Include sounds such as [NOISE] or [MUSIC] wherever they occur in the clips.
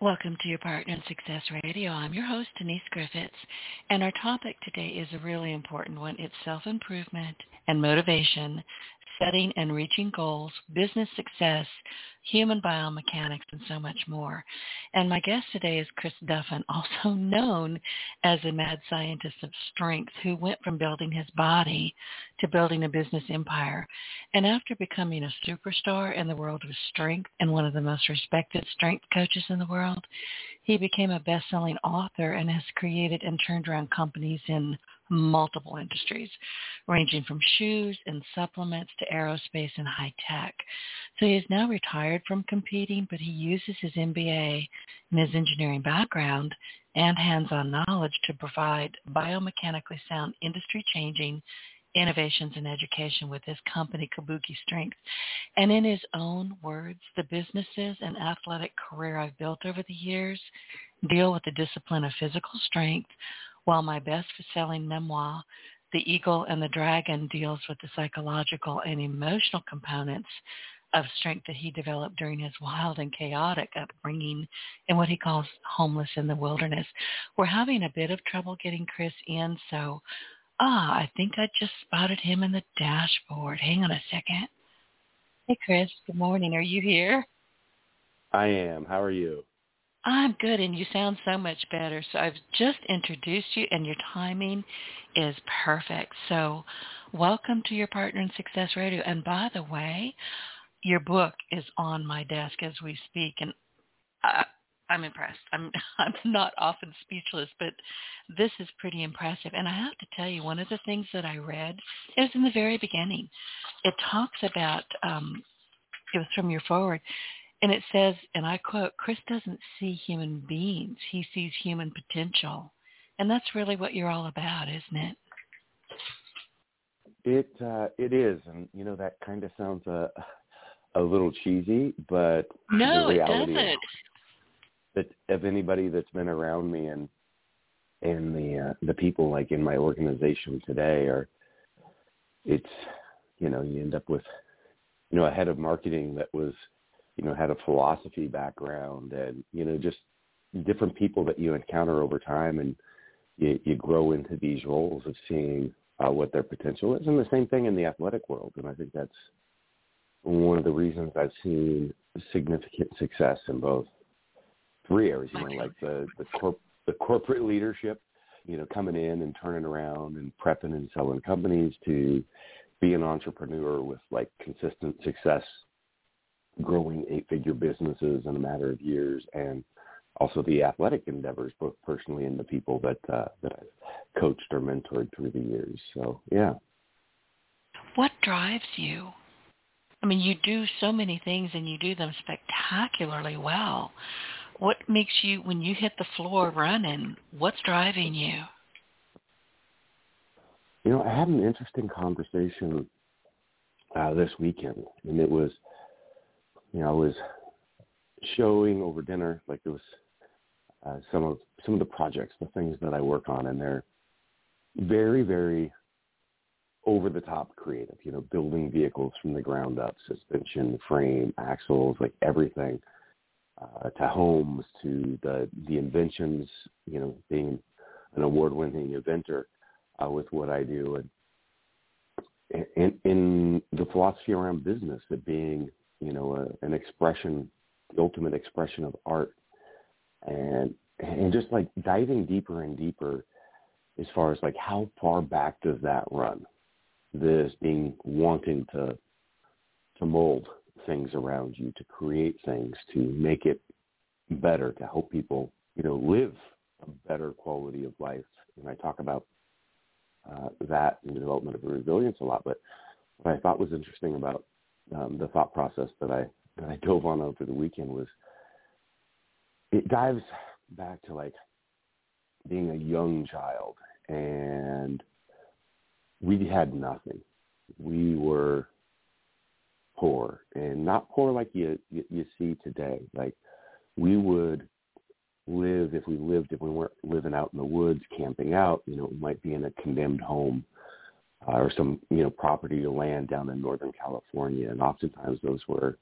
Welcome to your Partner in Success Radio. I'm your host, Denise Griffiths, and our topic today is a really important one. It's self-improvement and motivation, setting and reaching goals, business success, human biomechanics, and so much more. And my guest today is Chris Duffin, [LAUGHS] also known as a mad scientist of strength who went from building his body to building a business empire. And after becoming a superstar in the world of strength and one of the most respected strength coaches in the world, he became a best-selling author and has created and turned around companies in multiple industries, ranging from shoes and supplements to aerospace and high tech. So he is now retired from competing, but he uses his MBA and his engineering background and hands-on knowledge to provide biomechanically sound industry-changing innovations in education with his company, Kabuki Strength. And in his own words, the businesses and athletic career I've built over the years deal with the discipline of physical strength while my best-selling memoir, The Eagle and the Dragon, deals with the psychological and emotional components of strength that he developed during his wild and chaotic upbringing in what he calls homeless in the wilderness. We're having a bit of trouble getting Chris in, so ah, I think I just spotted him in the dashboard. Hang on a second. Hey, Chris. Good morning. Are you here? I am. How are you? I'm good, and you sound so much better. So I've just introduced you, and your timing is perfect. So welcome to your Partner in Success Radio. And by the way, your book is on my desk as we speak, and I, I'm impressed. I'm [LAUGHS] I'm not often speechless, but this is pretty impressive. And I have to tell you, one of the things that I read is in the very beginning. It talks about um, it was from your foreword and it says, and I quote, Chris doesn't see human beings. He sees human potential. And that's really what you're all about, isn't it? It uh, it is, and you know that kind of sounds a a little cheesy, but no, the reality it doesn't. That of anybody that's been around me and and the uh, the people like in my organization today are, it's you know you end up with you know a head of marketing that was you know, had a philosophy background and, you know, just different people that you encounter over time and you, you grow into these roles of seeing uh, what their potential is. And the same thing in the athletic world. And I think that's one of the reasons I've seen significant success in both three areas, you know, like the, the, corp, the corporate leadership, you know, coming in and turning around and prepping and selling companies to be an entrepreneur with like consistent success growing eight-figure businesses in a matter of years, and also the athletic endeavors, both personally and the people that uh, that I've coached or mentored through the years. So yeah. What drives you? I mean, you do so many things and you do them spectacularly well. What makes you, when you hit the floor running, what's driving you? You know, I had an interesting conversation uh, this weekend, and it was you know, I was showing over dinner, like there was uh, some of some of the projects, the things that I work on, and they're very, very over the top creative. You know, building vehicles from the ground up, suspension, frame, axles, like everything, uh, to homes, to the the inventions. You know, being an award-winning inventor uh, with what I do, and in, in the philosophy around business, it being you know, a, an expression, the ultimate expression of art, and and just like diving deeper and deeper as far as like how far back does that run? This being wanting to to mold things around you, to create things, to make it better, to help people, you know, live a better quality of life. And I talk about uh, that in the development of resilience a lot. But what I thought was interesting about um, the thought process that I that I dove on over the weekend was it dives back to like being a young child, and we had nothing. We were poor, and not poor like you you, you see today. Like we would live if we lived if we weren't living out in the woods camping out you know it might be in a condemned home uh, or some you know property or land down in northern california and oftentimes those were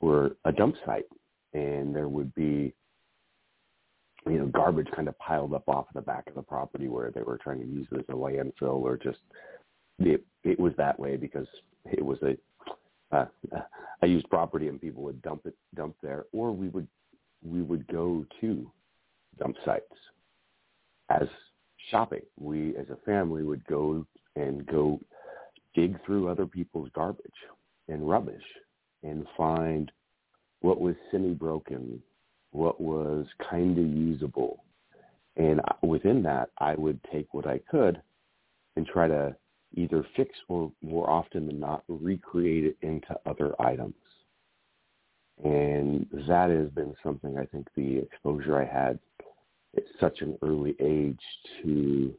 were a dump site and there would be you know garbage kind of piled up off the back of the property where they were trying to use it as a landfill or just it it was that way because it was a uh, used property and people would dump it dump there or we would we would go to dump sites as shopping. We, as a family, would go and go dig through other people's garbage and rubbish and find what was semi-broken, what was kind of usable. And within that, I would take what I could and try to either fix or more often than not recreate it into other items. And that has been something I think the exposure I had at such an early age to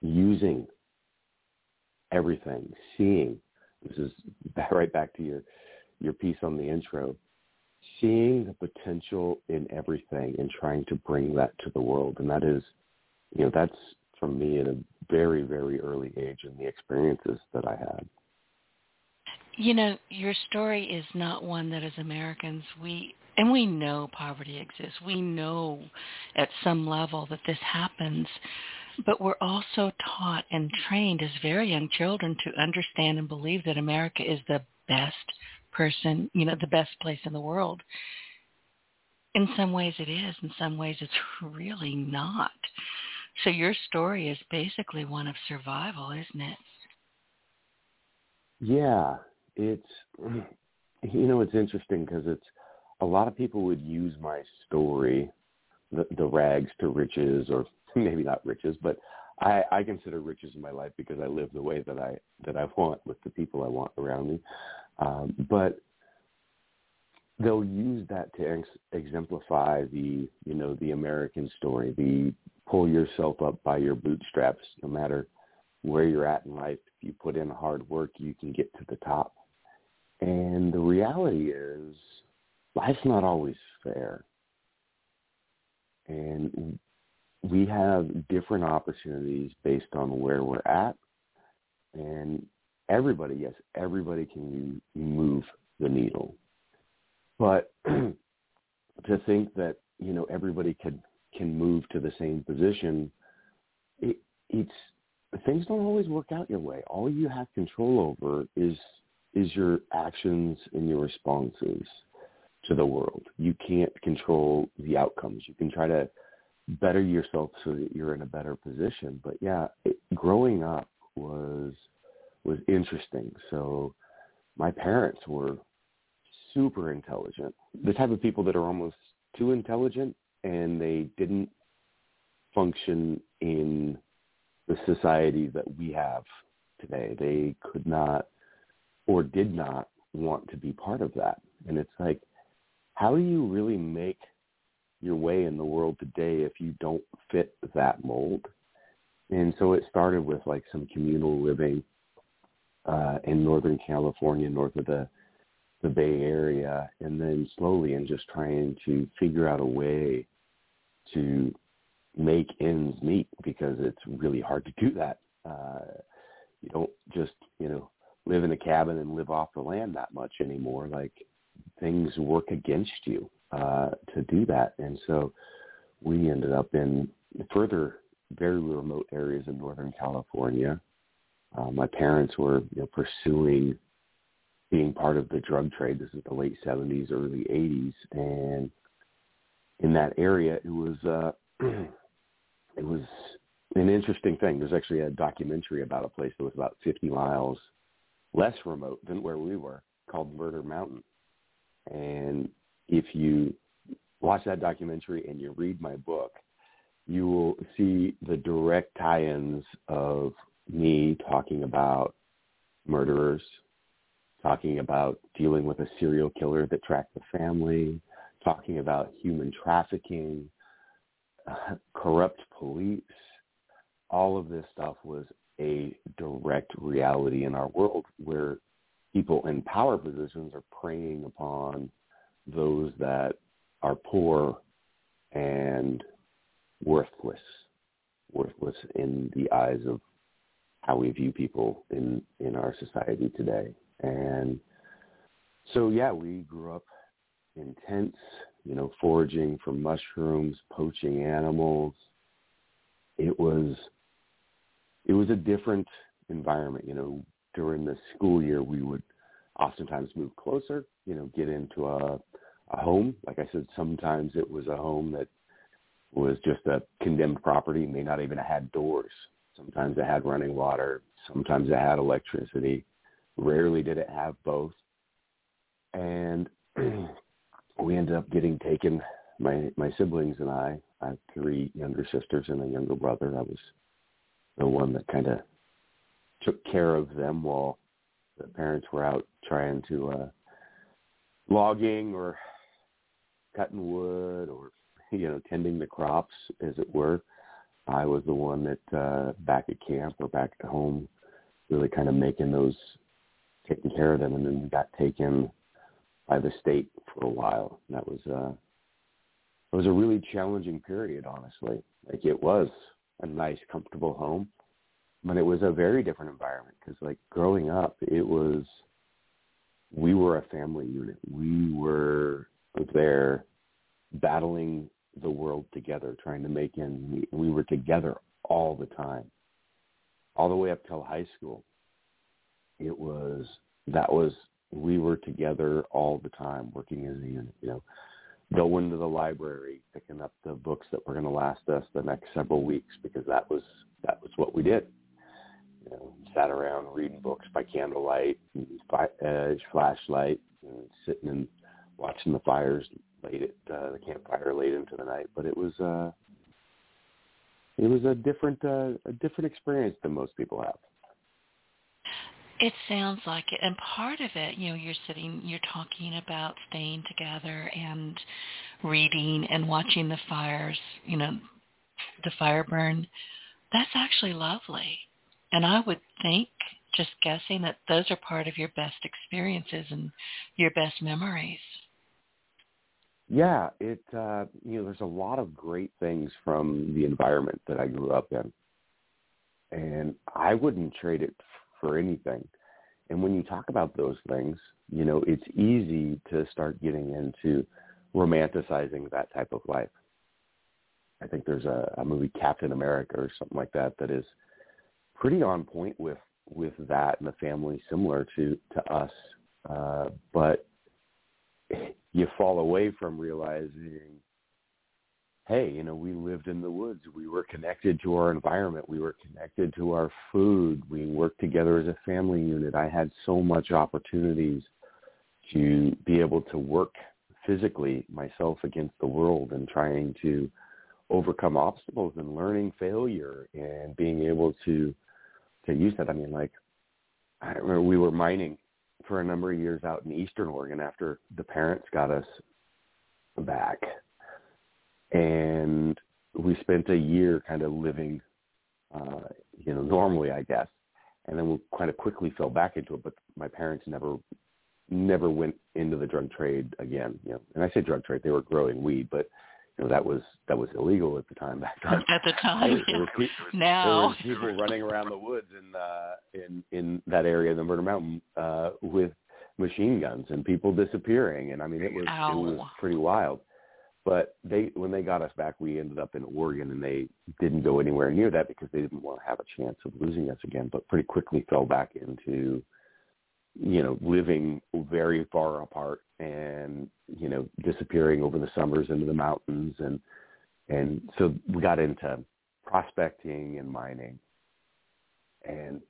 using everything, seeing. This is right back to your your piece on the intro. Seeing the potential in everything and trying to bring that to the world, and that is, you know, that's for me at a very very early age in the experiences that I had. You know, your story is not one that as Americans we and we know poverty exists. We know at some level that this happens. But we're also taught and trained as very young children to understand and believe that America is the best person, you know, the best place in the world. In some ways it is. In some ways it's [LAUGHS] really not. So your story is basically one of survival, isn't it? Yeah, it's [SIGHS] you know it's interesting because it's a lot of people would use my story the, the rags to riches or [LAUGHS] maybe not riches but I, I consider riches in my life because I live the way that I that I want with the people I want around me. Um, but they'll use that to ex- exemplify the you know the American story, the pull yourself up by your bootstraps, no matter where you're at in life. If you put in hard work, you can get to the top. And the reality is, life's not always fair. And we have different opportunities based on where we're at. And everybody, yes, everybody can move the needle. But [CLEARS THROAT] to think that, you know, everybody can can move to the same position, it, it's things don't always work out your way. All you have control over is is your actions and your responses to the world. You can't control the outcomes. You can try to better yourself so that you're in a better position. But yeah, it, growing up was was interesting. So my parents were super intelligent. The type of people that are almost too intelligent and they didn't function in the society that we have today. They could not or did not want to be part of that. And it's like, how do you really make your way in the world today if you don't fit that mold? And so it started with like some communal living uh, in Northern California, north of the the Bay Area, and then slowly and just trying to figure out a way to make ends meet because it's really hard to do that. Uh, you don't just you know live in a cabin and live off the land that much anymore. Like things work against you uh, to do that, and so we ended up in further very remote areas in Northern California. Uh, my parents were you know, pursuing being part of the drug trade. This is the late 70s, early 80s, and in that area, it was uh, [CLEARS THROAT] it was an interesting thing. There's actually a documentary about a place that was about 50 miles less remote than where we were called Murder Mountain. And if you watch that documentary and you read my book, you will see the direct tie-ins of me talking about murderers, talking about dealing with a serial killer that tracked the family, talking about human trafficking, [SIGHS] corrupt police, all of this stuff was a direct reality in our world where people in power positions are preying upon those that are poor and worthless, worthless in the eyes of how we view people in in our society today. And so yeah, we grew up in tents, you know, foraging for mushrooms, poaching animals. It was it was a different environment, you know, during the school year we would oftentimes move closer, you know, get into a a home. Like I said, sometimes it was a home that was just a condemned property, may not even have had doors. Sometimes it had running water. Sometimes it had electricity. Rarely did it have both. And [CLEARS THROAT] we ended up getting taken, my, my siblings and I, I have three younger sisters and a younger brother. I was the one that kind of took care of them while the parents were out trying to uh logging or cutting wood or [LAUGHS] you know tending the crops as it were. I was the one that uh back at camp or back at home really kind of making those taking care of them and then got taken by the state for a while. That was uh it was a really challenging period honestly. Like it was a nice comfortable home but it was a very different environment because like growing up it was we were a family unit. We were there battling the world together, trying to make meet. We were together all the time, all the way up till high school. It was that was we were together all the time, working as a unit. You know, going to the library, picking up the books that were going to last us the next several weeks because that was that was what we did. You know, sat around reading books by candlelight, and uh, flashlight, and sitting and watching the fires late at uh, the campfire late into the night. But it was uh, it was a different uh, a different experience than most people have. It sounds like it, and part of it, you know, you're sitting, you're talking about staying together and reading and watching the fires, you know, the fire burn. That's actually lovely, and I would think, just guessing, that those are part of your best experiences and your best memories. Yeah, it uh, you know there's a lot of great things from the environment that I grew up in, and I wouldn't trade it for anything. And when you talk about those things, you know it's easy to start getting into romanticizing that type of life. I think there's a, a movie Captain America or something like that that is pretty on point with with that and the family similar to to us, uh, but you fall away from realizing, hey, you know, we lived in the woods. We were connected to our environment. We were connected to our food. We worked together as a family unit. I had so much opportunities to be able to work physically myself against the world and trying to overcome obstacles and learning failure and being able to to use that. I mean, like I remember we were mining for a number of years out in Eastern Oregon after the parents got us back. And we spent a year kind of living, uh, you know, normally, I guess. And then we kind of quickly fell back into it, but my parents never, never went into the drug trade again. You know, and I say drug trade, they were growing weed, but you know that was that was illegal at the time back then. [LAUGHS] At the time, there, yeah. now there were people running around the woods in uh, in in that area, of the Murder Mountain, uh, with machine guns and people disappearing, and I mean it was Ow. it was pretty wild. But they when they got us back, we ended up in Oregon, and they didn't go anywhere near that because they didn't want to have a chance of losing us again. But pretty quickly fell back into you know, living very far apart and, you know, disappearing over the summers into the mountains and and so we got into prospecting and mining. And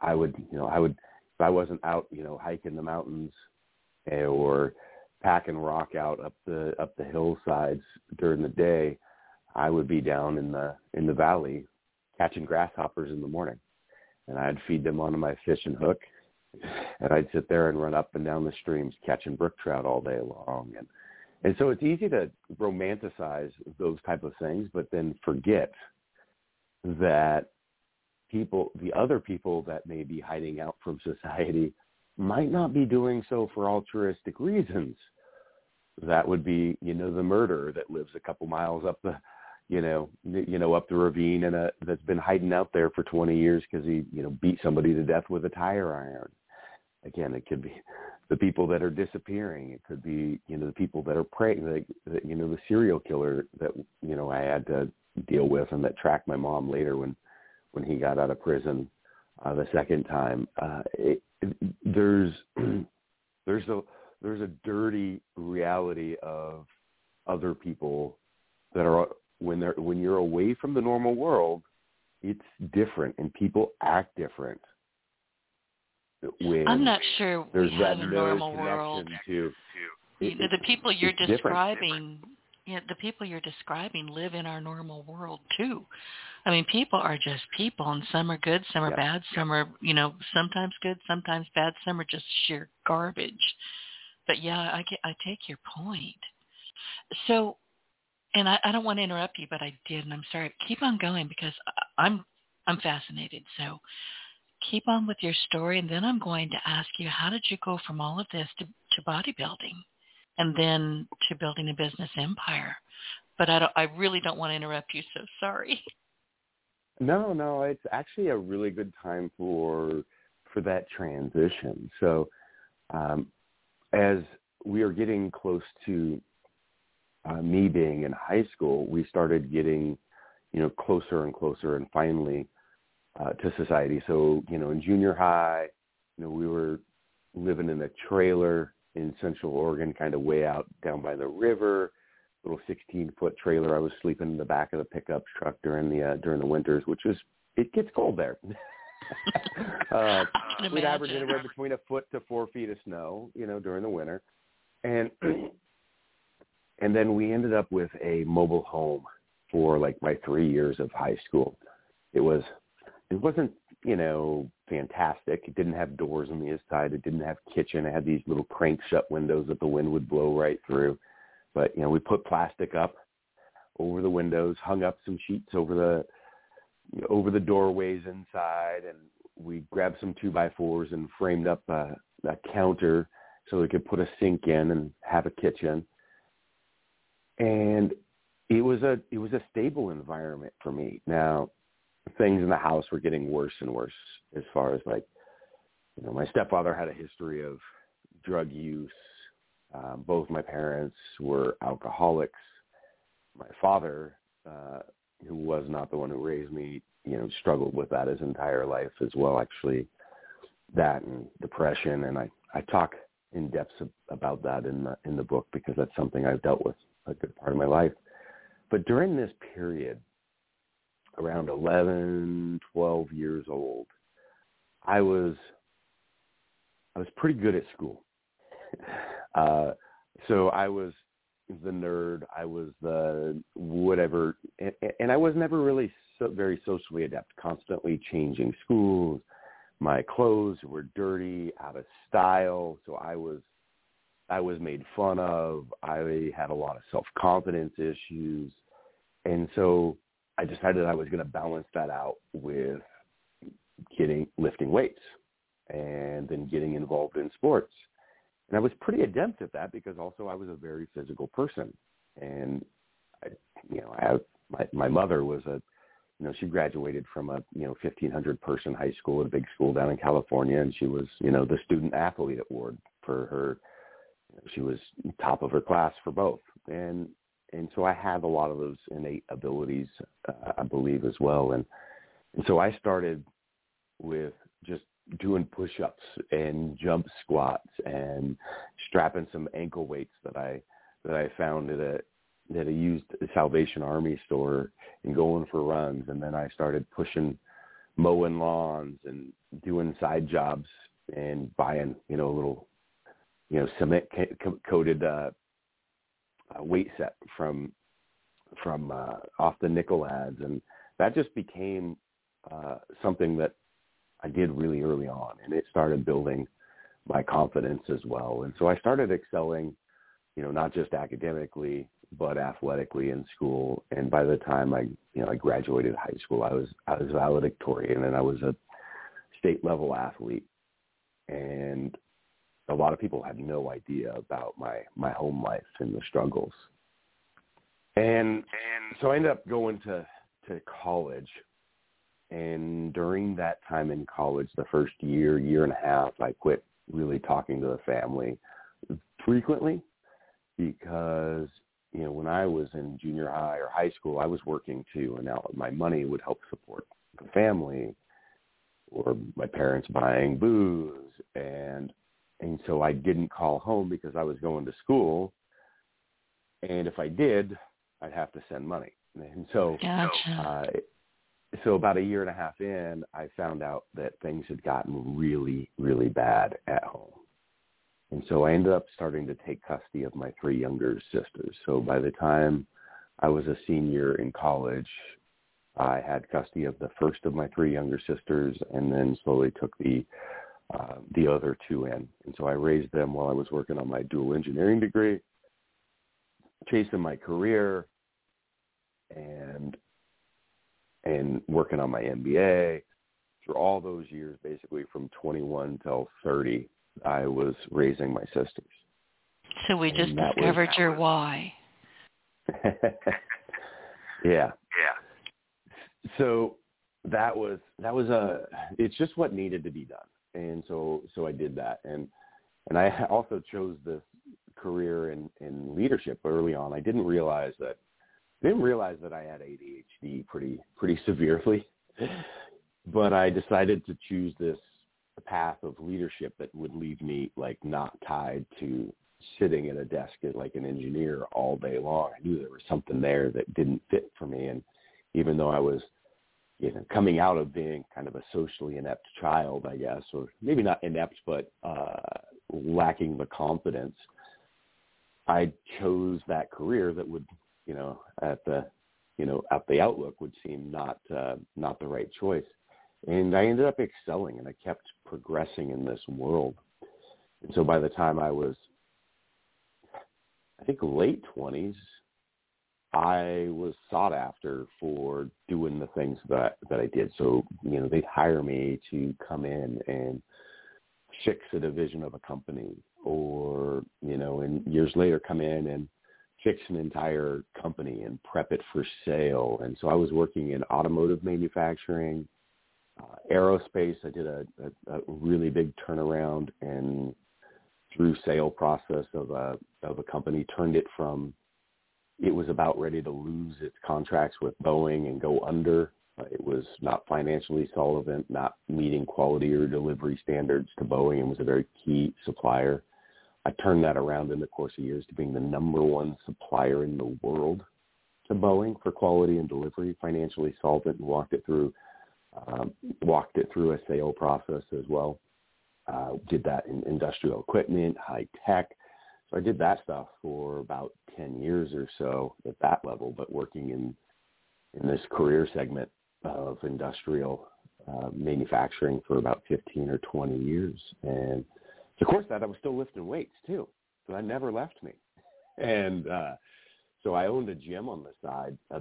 I would, you know, I would if I wasn't out, you know, hiking the mountains eh, or packing rock out up the up the hillsides during the day, I would be down in the in the valley catching grasshoppers in the morning. And I'd feed them onto my fishing hook and I'd sit there and run up and down the streams catching brook trout all day long and And so it's easy to romanticize those type of things, but then forget that people, the other people that may be hiding out from society [LAUGHS] might not be doing so for altruistic reasons. That would be, you know, the murderer that lives a couple miles up the, you know, you know, up the ravine and a, that's been hiding out there for 20 years because he, you know, beat somebody to death with a tire iron. Again, it could be the people that are disappearing. It could be, you know, the people that are preying, like, the, you know, the serial killer that, you know, I had to deal with and that tracked my mom later when, when he got out of prison uh, the second time. Uh, it, it, there's, [CLEARS THROAT] there's a, there's a dirty reality of other people that are when they're when you're away from the normal world, it's different and people act different. When I'm not sure there's we that normal world. to the people you're describing, yeah, the people you're describing live in our normal world too. I mean, people are just people, and some are good, some are bad, some are, you know, sometimes good, sometimes bad, some are just sheer garbage. But yeah, I get, I take your point. So, and I, I don't want to interrupt you, but I did, and I'm sorry. Keep on going because I- I'm, I'm fascinated. So, keep on with your story, and then I'm going to ask you, how did you go from all of this to, to bodybuilding, and then to building a business empire? But I don't, I really don't want to interrupt you. So sorry. No, no, it's actually a really good time for for that transition. So, um, as we are getting close to uh, me being in high school, we started getting, you know, closer and closer, and finally uh, to society. So, you know, in junior high, you know, we were living in a trailer in Central Oregon, kind of way out down by the river little 16 foot trailer. I was sleeping in the back of the pickup truck during the uh, during the winters, which was it gets cold there. [LAUGHS] uh, we'd average anywhere between a foot to four feet of snow, you know, during the winter, and [CLEARS THROAT] and then we ended up with a mobile home for like my three years of high school. It was it wasn't you know fantastic. It didn't have doors on the inside. It didn't have kitchen. It had these little crank shut windows that the wind would blow right through. But you know, we put plastic up over the windows, hung up some sheets over the over the doorways inside, and we grabbed some two by fours and framed up a, a counter so we could put a sink in and have a kitchen. And it was a it was a stable environment for me. Now, things in the house were getting worse and worse as far as like, you know, my stepfather had a history of drug use. Um, both my parents were alcoholics. My father, uh, who was not the one who raised me, you know, struggled with that his entire life as well. Actually, that and depression, and I I talk in depth about that in the in the book because that's something I've dealt with a good part of my life. But during this period, around 11, 12 years old, I was I was pretty good at school. [SIGHS] Uh, so I was the nerd. I was the whatever, and, and I was never really so very socially adept. Constantly changing schools. My clothes were dirty, out of style. So I was, I was made fun of. I had a lot of self confidence issues, and so I decided I was going to balance that out with getting lifting weights and then getting involved in sports. And I was pretty adept at that because also I was a very physical person. And I, you know, I have my my mother was a, you know, she graduated from a you know 1500 person high school at a big school down in California, and she was you know the student athlete award for her. She was top of her class for both, and and so I have a lot of those innate abilities, uh, I believe as well. And and so I started with just doing push-ups and jump squats and strapping some ankle weights that I that I found at a that I used Salvation Army store and going for runs. And then I started pushing, mowing lawns and doing side jobs and buying you know little you know cement coated uh, uh, weight set from from uh, off the nickel ads, and that just became uh, something that I did really early on, and it started building my confidence as well. And so I started excelling you know, not just academically, but athletically in school. And by the time I, you know, I graduated high school, I was I was valedictorian and I was a state level athlete. And a lot of people had no idea about my my home life and the struggles. And and so I ended up going to to college. And during that time in college, the first year, year and a half, I quit really talking to the family frequently because you know when I was in junior high or high school, I was working too, and now my money would help support the family or my parents buying booze and and so I didn't call home because I was going to school. And if I did I'd have to send money. And so gotcha. uh, so about a year and a half in I found out that things had gotten really really bad at home. And so I ended up starting to take custody of my three younger sisters. So by the time I was a senior in college I had custody of the first of my three younger sisters, and then slowly took the uh, the other two in. And so I raised them while I was working on my dual engineering degree, chasing my career, and and working on my MBA. Through all those years, basically from 21 till 30, I was raising my sisters. So we just discovered was, your why. [LAUGHS] yeah. Yeah so that was that was a it's just what needed to be done and so so i did that. And and i [LAUGHS] also chose this career in in leadership early on. I didn't realize that I didn't realize that i had adhd pretty pretty [LAUGHS] severely. But i decided to choose this path of leadership that would leave me like not tied to sitting at a desk as like an engineer all day long. I knew there was something there that didn't fit for me. And even though I was you know, coming out of being kind of a socially inept child, I guess, or maybe not inept, but uh, lacking the confidence, I chose that career that would, you know, at the, you know, at the outlook would seem not uh, not the right choice, and I ended up excelling, and I kept progressing in this world, and so by the time I was, I think late twenties, I was sought after for doing the things that that I did. So you know they'd hire me to come in and fix a division of a company, or you know, and years later come in and fix an entire company and prep it for sale. And so I was working in automotive manufacturing, uh, aerospace. I did a, a, a really big turnaround and through sale process of a of a company, turned it from it was about ready to lose its contracts with Boeing and go under. It was not financially solvent, not meeting quality or delivery standards to Boeing and was a very key supplier. I turned that around in the course of years to being the number one supplier in the world to Boeing for quality and delivery, financially solvent, and walked it through um, walked it through a sale process as well. Uh, did that in industrial equipment, high tech, so I did that stuff for about 10 years or so at that level, but working in, in this career segment of industrial uh, manufacturing for about 15 or 20 years. And of course that I was still lifting weights too. So that never left me. [LAUGHS] And, uh, so I owned a gym on the side uh,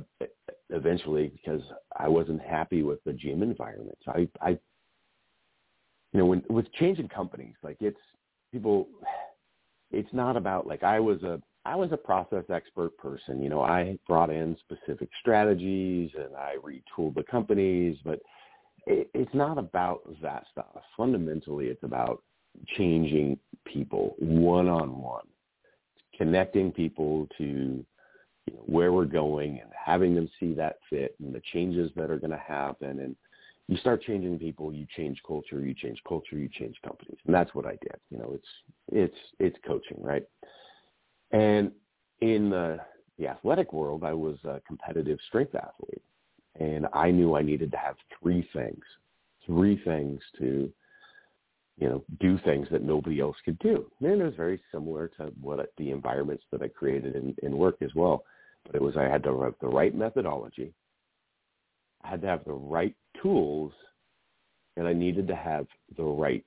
eventually because I wasn't happy with the gym environment. So I, I, you know, when with changing companies, like it's people, it's not about like I was a I was a process expert person. You know, I brought in specific strategies and I retooled the companies, but it, it's not about that stuff. Fundamentally, it's about changing people one on one, connecting people to you know, where we're going and having them see that fit and the changes that are going to happen and you start changing people, you change culture, you change culture, you change companies, and that's what I did. You know, it's it's it's coaching, right? And in the the athletic world, I was a competitive strength athlete, and I knew I needed to have three things, three things to you know do things that nobody else could do. And it was very similar to what the environments that I created in, in work as well. But it was I had to have the right methodology, I had to have the right tools and I needed to have the right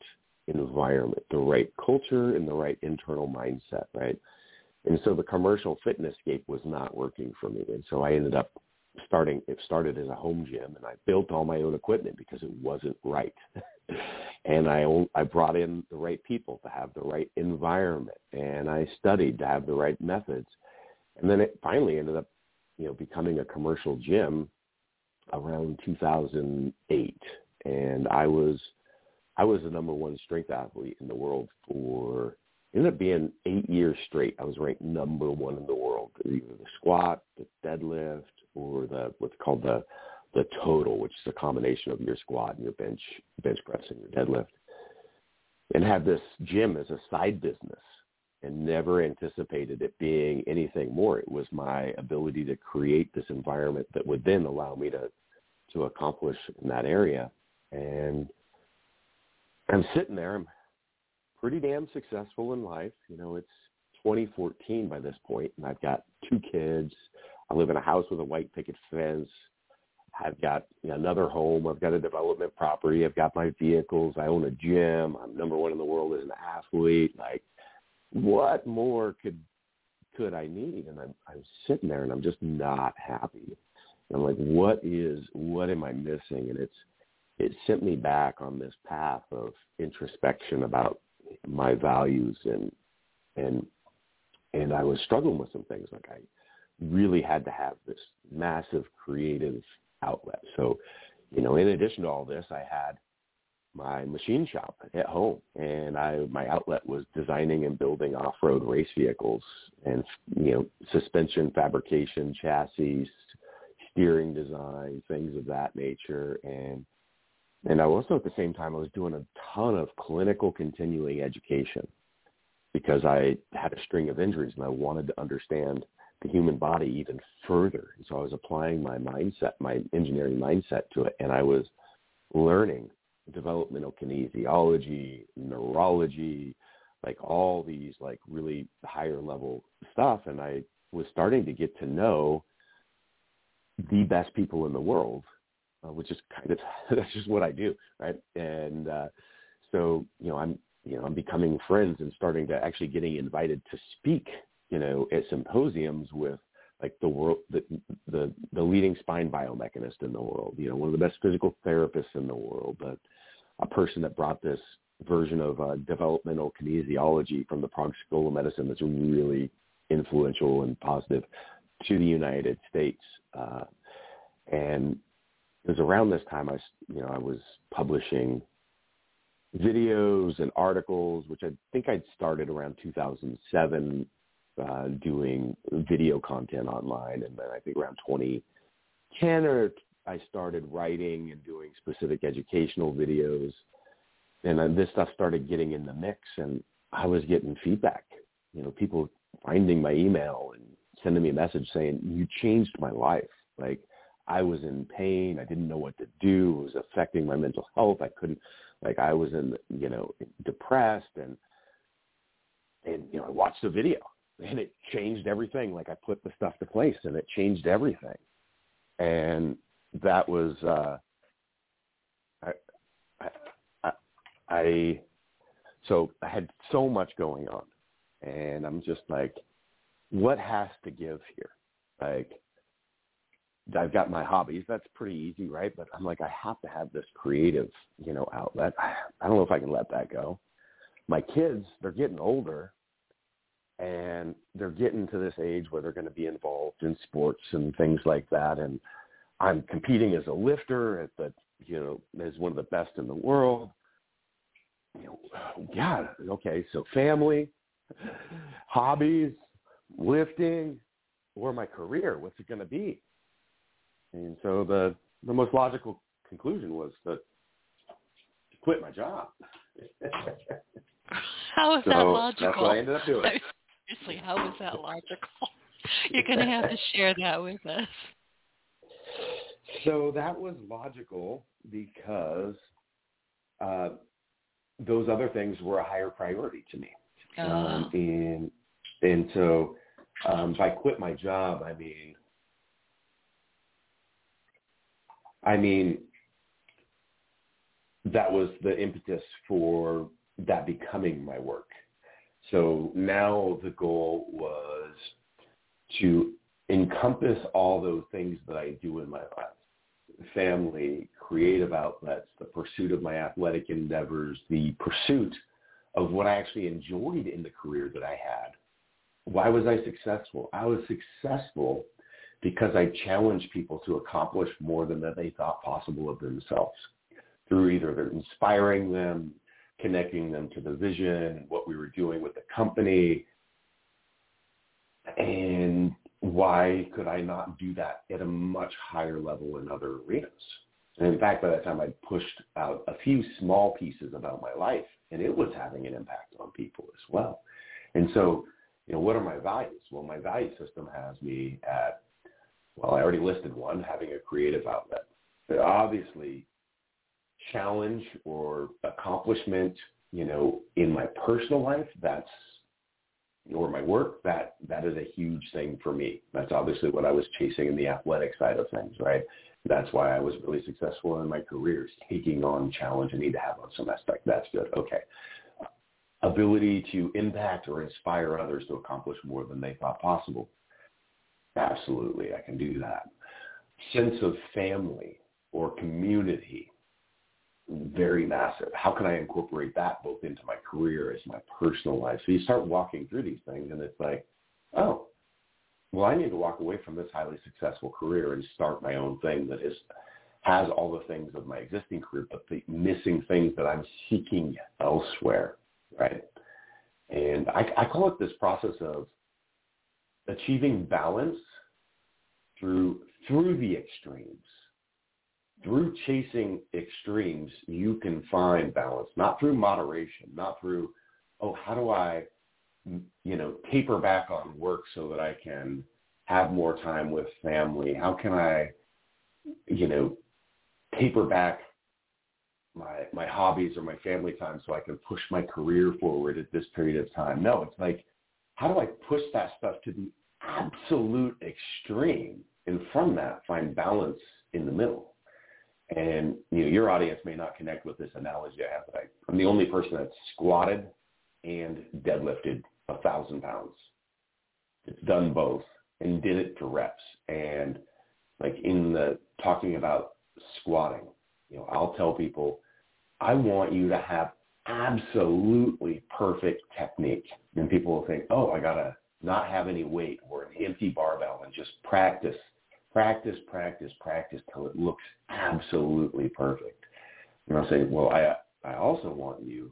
environment, the right culture and the right internal mindset, right? And so the commercial fitness scape was not working for me. And so I ended up starting, it started as a home gym and I built all my own equipment because it wasn't right. [LAUGHS] and I, I brought in the right people to have the right environment and I studied to have the right methods. And then it finally ended up, you know, becoming a commercial gym around 2008. And I was, I was the number one strength athlete in the world for ended up being eight years straight. I was ranked number one in the world, either the squat, the deadlift, or the what's called the the total, which is a combination of your squat and your bench bench press and your deadlift. And had this gym as a side business and never anticipated it being anything more. It was my ability to create this environment that would then allow me to to accomplish in that area. And I'm sitting there, I'm pretty damn successful in life. You know, it's 2014 by this point, and I've got two kids. I live in a house with a white picket fence. I've got another home. I've got a development property. I've got my vehicles. I own a gym. I'm number one in the world as an athlete. Like, what more could could I need? And I'm I'm sitting there and I'm just not happy. And I'm like, what is what am I missing? And it's it sent me back on this path of introspection about my values and and and I was struggling with some things like I really had to have this massive creative outlet. So, you know, in addition to all this, I had my machine shop at home and I my outlet was designing and building off-road race vehicles and you know suspension fabrication chassis steering design things of that nature and and I also at the same time I was doing a ton of clinical continuing education because I had a string of injuries and I wanted to understand the human body even further. And so I was applying my mindset, my engineering mindset to it, and I was learning developmental kinesiology, neurology, like all these like really higher level stuff. And I was starting to get to know the best people in the world uh, which is kind of [LAUGHS] that's just what I do, right? And uh, so you know, I'm you know I'm becoming friends and starting to actually getting invited to speak, you know, at symposiums with like the world the the the leading spine biomechanist in the world, you know, one of the best physical therapists in the world, but a person that brought this version of uh, developmental kinesiology from the Prague School of Medicine that's really influential and positive to the United States. Uh, and it was around this time I, you know, I was publishing videos and articles, which I think I'd started around 2007, uh, doing video content online, and then I think around 2010 or I started writing and doing specific educational videos, and then this stuff started getting in the mix, and I was getting feedback. You know, people finding my email and sending me a message saying, "You changed my life." Like I was in pain. I didn't know what to do. It was affecting my mental health. I couldn't, like, I was in, you know, depressed and, and, you know, I watched the video and it changed everything. Like I put the stuff to place and it changed everything. And that was, uh, I, I, I, so I had so much going on and I'm just like, what has to give here? Like, I've got my hobbies. That's pretty easy, right? But I'm like, I have to have this creative, you know, outlet. [SIGHS] I don't know if I can let that go. My kids, they're getting older and they're getting to this age where they're going to be involved in sports and things like that. And I'm competing as a lifter at the, you know, as one of the best in the world. You know, yeah, okay. So family, hobbies, lifting, or my career, what's it going to be? And so the the most logical conclusion was to, to quit my job. [LAUGHS] how is so that logical? That's what I ended up doing. [LAUGHS] Seriously, how is that logical? [LAUGHS] You're going to have to [LAUGHS] share that with us. So that was logical because uh, those other things were a higher priority to me. Oh. Um, and and so um, if I quit my job, I mean I mean, that was the impetus for that becoming my work. So now the goal was to encompass all those things that I do in my life. Family, creative outlets, the pursuit of my athletic endeavors, the pursuit of what I actually enjoyed in the career that I had. Why was I successful? I was successful because I challenged people to accomplish more than that they thought possible of themselves through either inspiring them, connecting them to the vision, what we were doing with the company, and why could I not do that at a much higher level in other arenas? And in fact, by that time, I'd pushed out a few small pieces about my life, and it was having an impact on people as well. And so, you know, what are my values? Well, my value system has me at well, I already listed one, having a creative outlet. But obviously, challenge or accomplishment, you know, in my personal life, that's or my work, that that is a huge thing for me. That's obviously what I was chasing in the athletic side of things, right? That's why I was really successful in my career, taking on challenge I need to have on some aspect. That's good. Okay. Ability to impact or inspire others to accomplish more than they thought possible. Absolutely, I can do that. Sense of family or community, very massive. How can I incorporate that both into my career as my personal life? So you start walking through these things and it's like, oh, well, I need to walk away from this highly successful career and start my own thing that is has all the things of my existing career, but the missing things that I'm seeking elsewhere, right? And I, I call it this process of achieving balance through through the extremes. Through chasing extremes, you can find balance, not through moderation, not through, oh, how do I, you know, taper back on work so that I can have more time with family? How can I, you know, taper back my my hobbies or my family time so I can push my career forward at this period of time? No, it's like how do I push that stuff to the absolute extreme and from that find balance in the middle? And you know, your audience may not connect with this analogy I have, but I, I'm the only person that's squatted and deadlifted a thousand pounds. It's done both and did it for reps. And like in the talking about squatting, you know, I'll tell people, I want you to have absolutely perfect technique. And people will think, oh, I got to not have any weight or an empty barbell and just practice, practice, practice, practice till it looks absolutely perfect. And I'll say, well, I, I also want you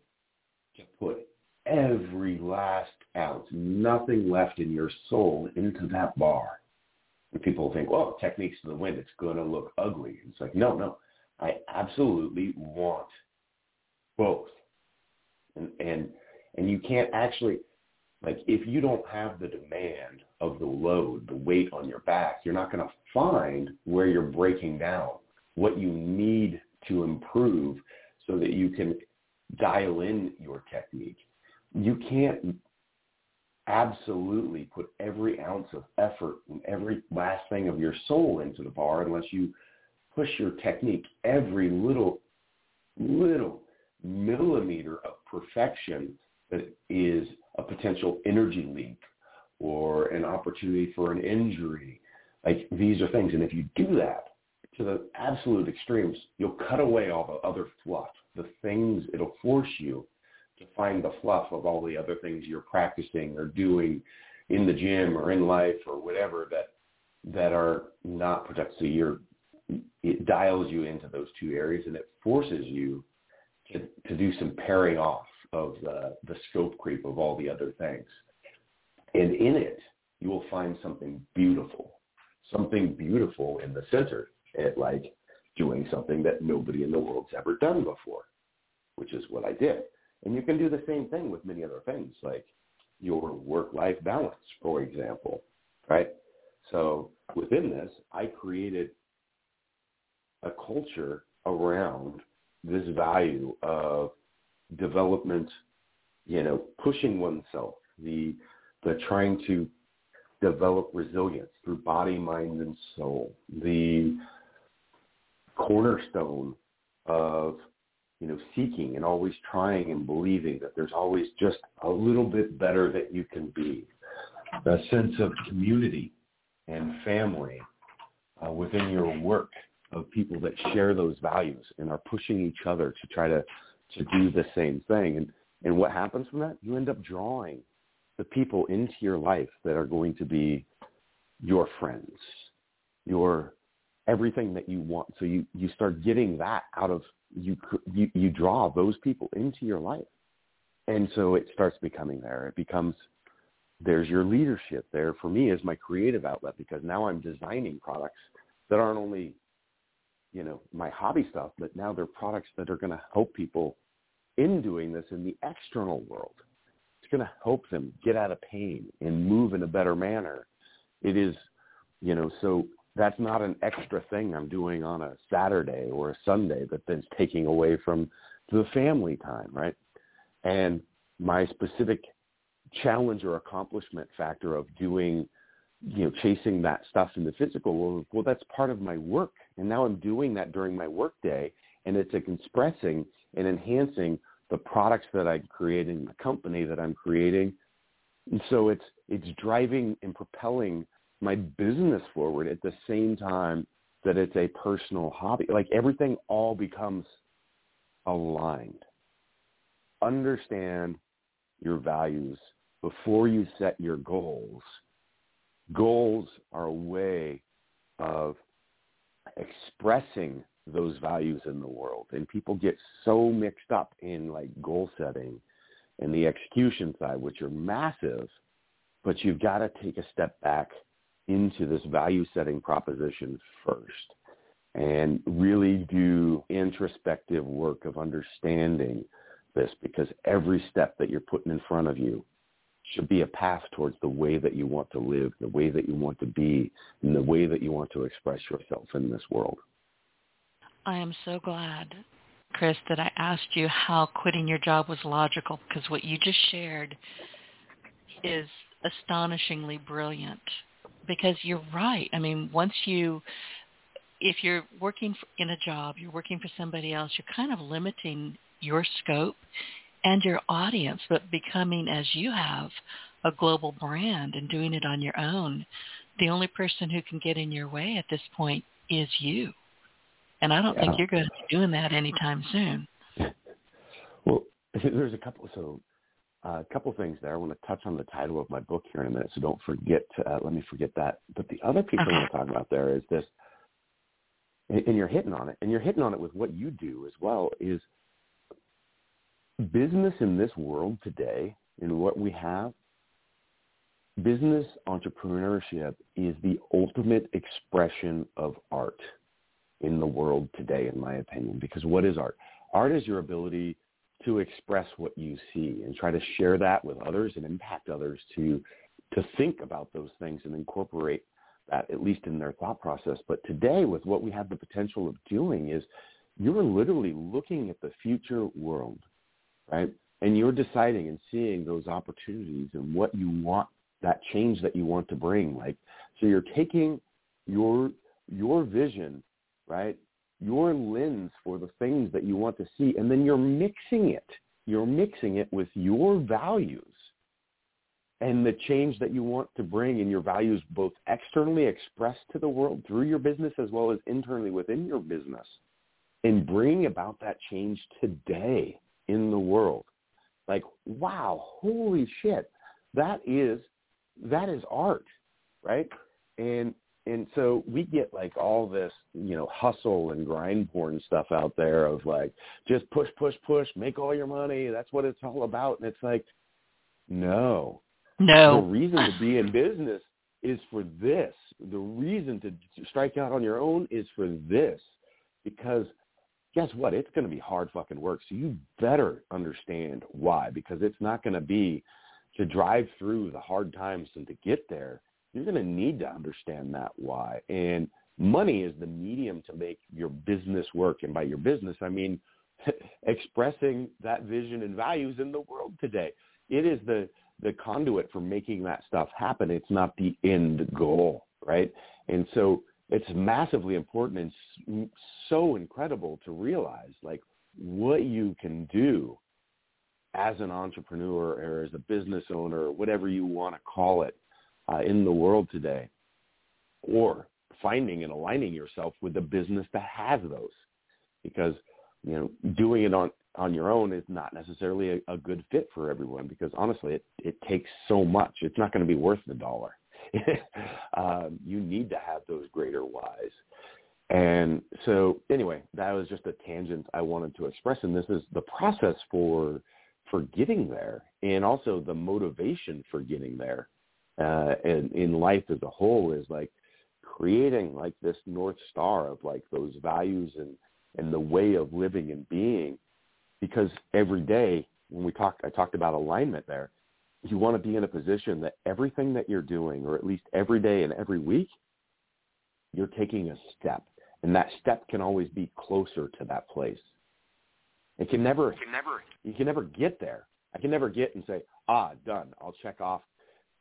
to put every last ounce, nothing left in your soul into that bar. And people think, well, techniques to the wind, it's going to look ugly. It's like, no, no, I absolutely want both and and and you can't actually like if you don't have the demand of the load, the weight on your back, you're not going to find where you're breaking down, what you need to improve so that you can dial in your technique. You can't absolutely put every ounce of effort and every last thing of your soul into the bar unless you push your technique every little little millimeter of perfection that is a potential energy leak or an opportunity for an injury. Like these are things. And if you do that to the absolute extremes, you'll cut away all the other fluff, the things it'll force you to find the fluff of all the other things you're practicing or doing in the gym or in life or whatever that that are not productive. So you're it dials you into those two areas and it forces you to, to do some paring off of the, the scope creep of all the other things. And in it, you will find something beautiful, something beautiful in the center, at like doing something that nobody in the world's ever done before, which is what I did. And you can do the same thing with many other things, like your work-life balance, for example, right? So within this, I created a culture around this value of development, you know, pushing oneself, the the trying to develop resilience through body, mind, and soul. The cornerstone of you know, seeking and always trying and believing that there's always just a little bit better that you can be. A sense of community and family uh, within your work of people that share those values and are pushing each other to try to to do the same thing. And and what happens from that? You end up drawing the people into your life that are going to be your friends, your everything that you want. So you you start getting that out of you you you draw those people into your life. And so it starts becoming there. It becomes there's your leadership there for me as my creative outlet because now I'm designing products that aren't only you know my hobby stuff but now they're products that are going to help people in doing this in the external world. It's going to help them get out of pain and move in a better manner. It is you know so that's not an extra thing i'm doing on a saturday or a sunday that then's taking away from the family time right? And my specific challenge or accomplishment factor of doing you know chasing that stuff in the physical world well that's part of my work. And now i'm doing that during my work day and it's expressing and enhancing the products that i'm creating the company that i'm creating. And so it's it's driving and propelling my business forward at the same time that it's a personal hobby. Like everything all becomes aligned. Understand your values before you set your goals. Goals are a way of expressing those values in the world. And people get so mixed up in like goal setting and the execution side, which are massive, but you've got to take a step back into this value setting proposition first and really do introspective work of understanding this because every step that you're putting in front of you should be a path towards the way that you want to live, the way that you want to be, and the way that you want to express yourself in this world. I am so glad, Chris, that I asked you how quitting your job was logical because what you just shared is astonishingly brilliant because you're right. I mean, once you if you're working in a job, you're working for somebody else, you're kind of limiting your scope and your audience, but becoming, as you have, a global brand and doing it on your own, the only person who can get in your way at this point is you. And I don't yeah. think you're going to be doing that anytime soon. Well, [LAUGHS] there's a couple. So uh, a couple things there. I want to touch on the title of my book here in a minute, so don't forget. Uh, let me forget that. But the other piece okay. I want to talk about there is this, and you're hitting on it, and you're hitting on it with what you do as well. Is business in this world today, in what we have, business entrepreneurship is the ultimate expression of art in the world today, in my opinion. Because what is art? Art is your ability to express what you see and try to share that with others and impact others to to think about those things and incorporate that at least in their thought process. But today, with what we have the potential of doing, is you're literally looking at the future world right? And you're deciding and seeing those opportunities and what you want, that change that you want to bring. Like, so you're taking your your vision, right? Your lens for the things that you want to see, and then you're mixing it. You're mixing it with your values and the change that you want to bring in your values both externally expressed to the world through your business as well as internally within your business and bring about that change today in the world. Like, wow, holy shit. That is that is art, right? And and so we get like all this, you know, hustle and grind porn stuff out there of like just push, push, push, make all your money. That's what it's all about. And it's like, no, no. The reason to be in business is for this. The reason to strike out on your own is for this, because guess what? It's going to be hard fucking work. So you better understand why, because it's not going to be to drive through the hard times and to get there. You're going to need to understand that why. And money is the medium to make your business work. And by your business, I mean [LAUGHS] expressing that vision and values in the world today. It is the the conduit for making that stuff happen. It's not the end goal, right? And so it's massively important and so incredible to realize like what you can do as an entrepreneur or as a business owner whatever you want to call it uh, in the world today, or finding and aligning yourself with a business that has those, because you know doing it on on your own is not necessarily a, a good fit for everyone because honestly it it takes so much. It's not going to be worth the dollar. [LAUGHS] um, you need to have those greater whys. And so anyway, that was just a tangent I wanted to express. And this is the process for for getting there and also the motivation for getting there uh, and in life as a whole is like creating like this north star of like those values and and the way of living and being because every day when we talked I talked about alignment there you want to be in a position that everything that you're doing or at least every day and every week you're taking a step and that step can always be closer to that place it can never, can never, you can never get there. I can never get and say, ah, done. I'll check off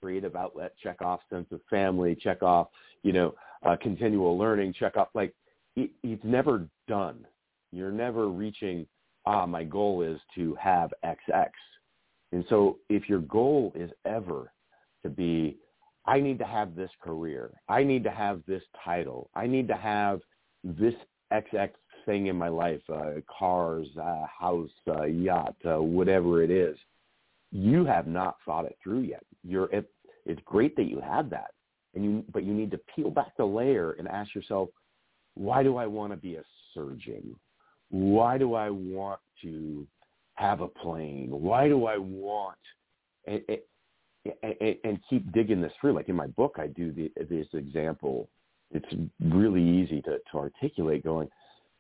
creative outlet, check off sense of family, check off, you know, uh, continual learning, check off. Like it, it's never done. You're never reaching, ah, my goal is to have XX. And so if your goal is ever to be, I need to have this career, I need to have this title, I need to have this XX thing in my life, uh, cars, uh, house, uh, yacht, uh, whatever it is, you have not thought it through yet. You're it, it's great that you have that, and you but you need to peel back the layer and ask yourself, why do I want to be a surgeon? Why do I want to have a plane? Why do I want and, and, and keep digging this through? Like in my book, I do the, this example. It's really easy to, to articulate. Going,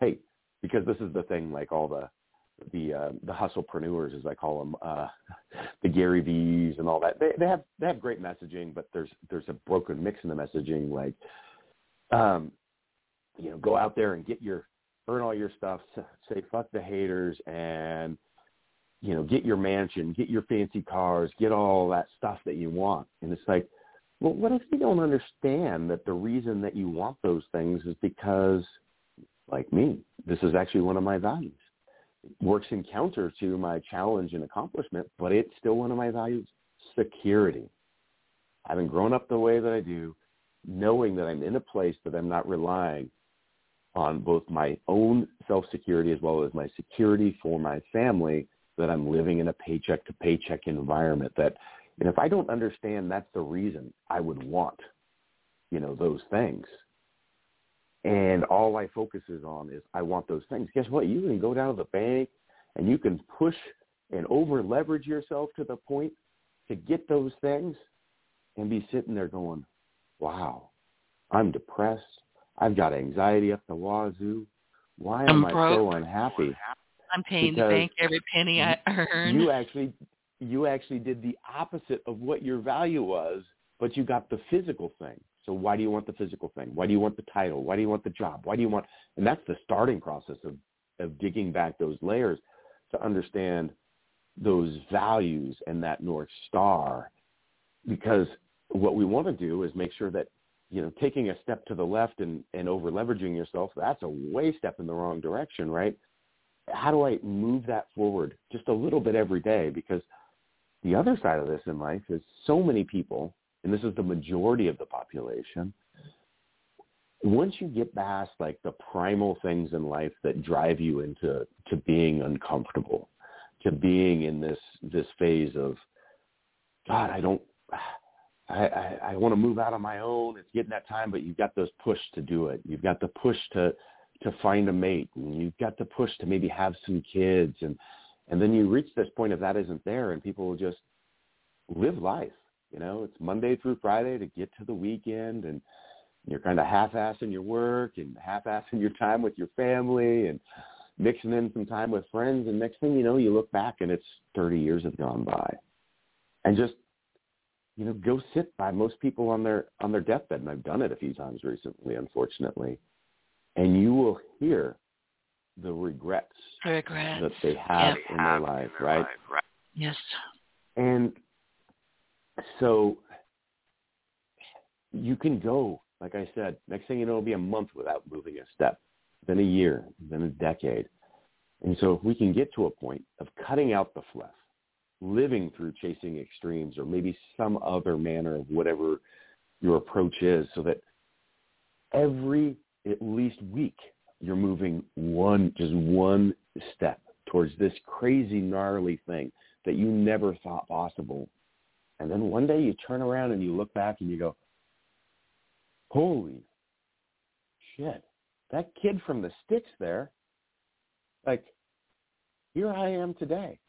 hey, because this is the thing, like all the the uh, the hustlepreneurs, as I call them, uh, the Gary V's and all that. They they have they have great messaging, but there's there's a broken mix in the messaging. Like, um, you know, go out there and get your earn all your stuff. Say fuck the haters and you know get your mansion, get your fancy cars, get all that stuff that you want. And it's like, well, what if you don't understand that the reason that you want those things is because like me. This is actually one of my values. Works in counter to my challenge and accomplishment, but it's still one of my values. Security. Having grown up the way that I do, knowing that I'm in a place that I'm not relying on both my own self-security as well as my security for my family, that I'm living in a paycheck to paycheck environment that, and if I don't understand that's the reason I would want, you know, those things, and all I focus is on is I want those things. Guess what? You can go down to the bank and you can push and over leverage yourself to the point to get those things and be sitting there going, wow, I'm depressed. I've got anxiety up the wazoo. Why am I so unhappy? I'm paying Because the bank every penny I earn. You actually you actually did the opposite of what your value was, but you got the physical thing. So why do you want the physical thing? Why do you want the title? Why do you want the job? Why do you want? And that's the starting process of of digging back those layers to understand those values and that north star. Because what we want to do is make sure that you know taking a step to the left and and over leveraging yourself that's a way step in the wrong direction, right? How do I move that forward just a little bit every day? Because the other side of this in life is so many people and this is the majority of the population, once you get past like the primal things in life that drive you into to being uncomfortable, to being in this this phase of God, I don't I, I, I want to move out on my own. It's getting that time, but you've got those push to do it. You've got the push to to find a mate, and you've got the push to maybe have some kids, and and then you reach this point if that isn't there, and people will just live life you know, it's Monday through Friday to get to the weekend and you're kind of half-assing your work and half-assing your time with your family and mixing in some time with friends. And next thing you know, you look back and it's 30 years have gone by. And just, you know, go sit by most people on their, on their deathbed. And I've done it a few times recently, unfortunately. And you will hear the regrets, regrets. that they have Yep. in their life, right? Yes. And so you can go, like I said, next thing you know, it'll be a month without moving a step, then a year, then a decade. And so if we can get to a point of cutting out the fluff, living through chasing extremes or maybe some other manner of whatever your approach is so that every at least week you're moving one just one step towards this crazy gnarly thing that you never thought possible and then one day you turn around and you look back and you go holy shit. That kid from the sticks there like here i am today.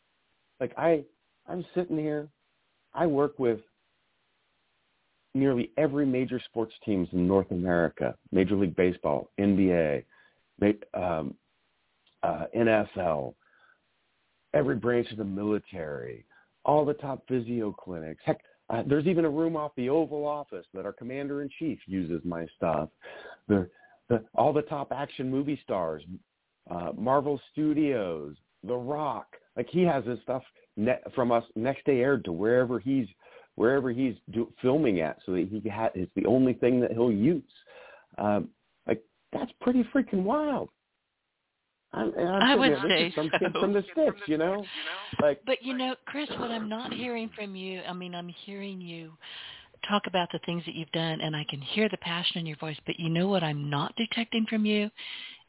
Like i i'm sitting here. I work with nearly every major sports teams in North America, Major League Baseball, NBA, um, uh, NFL, every branch of the military, all the top physio clinics. Heck, uh, there's even a room off the Oval Office that our commander in chief uses my stuff. The, the all the top action movie stars, uh, Marvel Studios, The Rock. Like he has his stuff net, from us next day aired to wherever he's wherever he's do, filming at, so that he ha- it's the only thing that he'll use. Um, like that's pretty freaking wild. I'm, I'm i would there, say some so. kid from the sticks, you know. Like, but you know, Chris, what I'm not hearing from you, I mean, I'm hearing you talk about the things that you've done, and I can hear the passion in your voice. But you know what I'm not detecting from you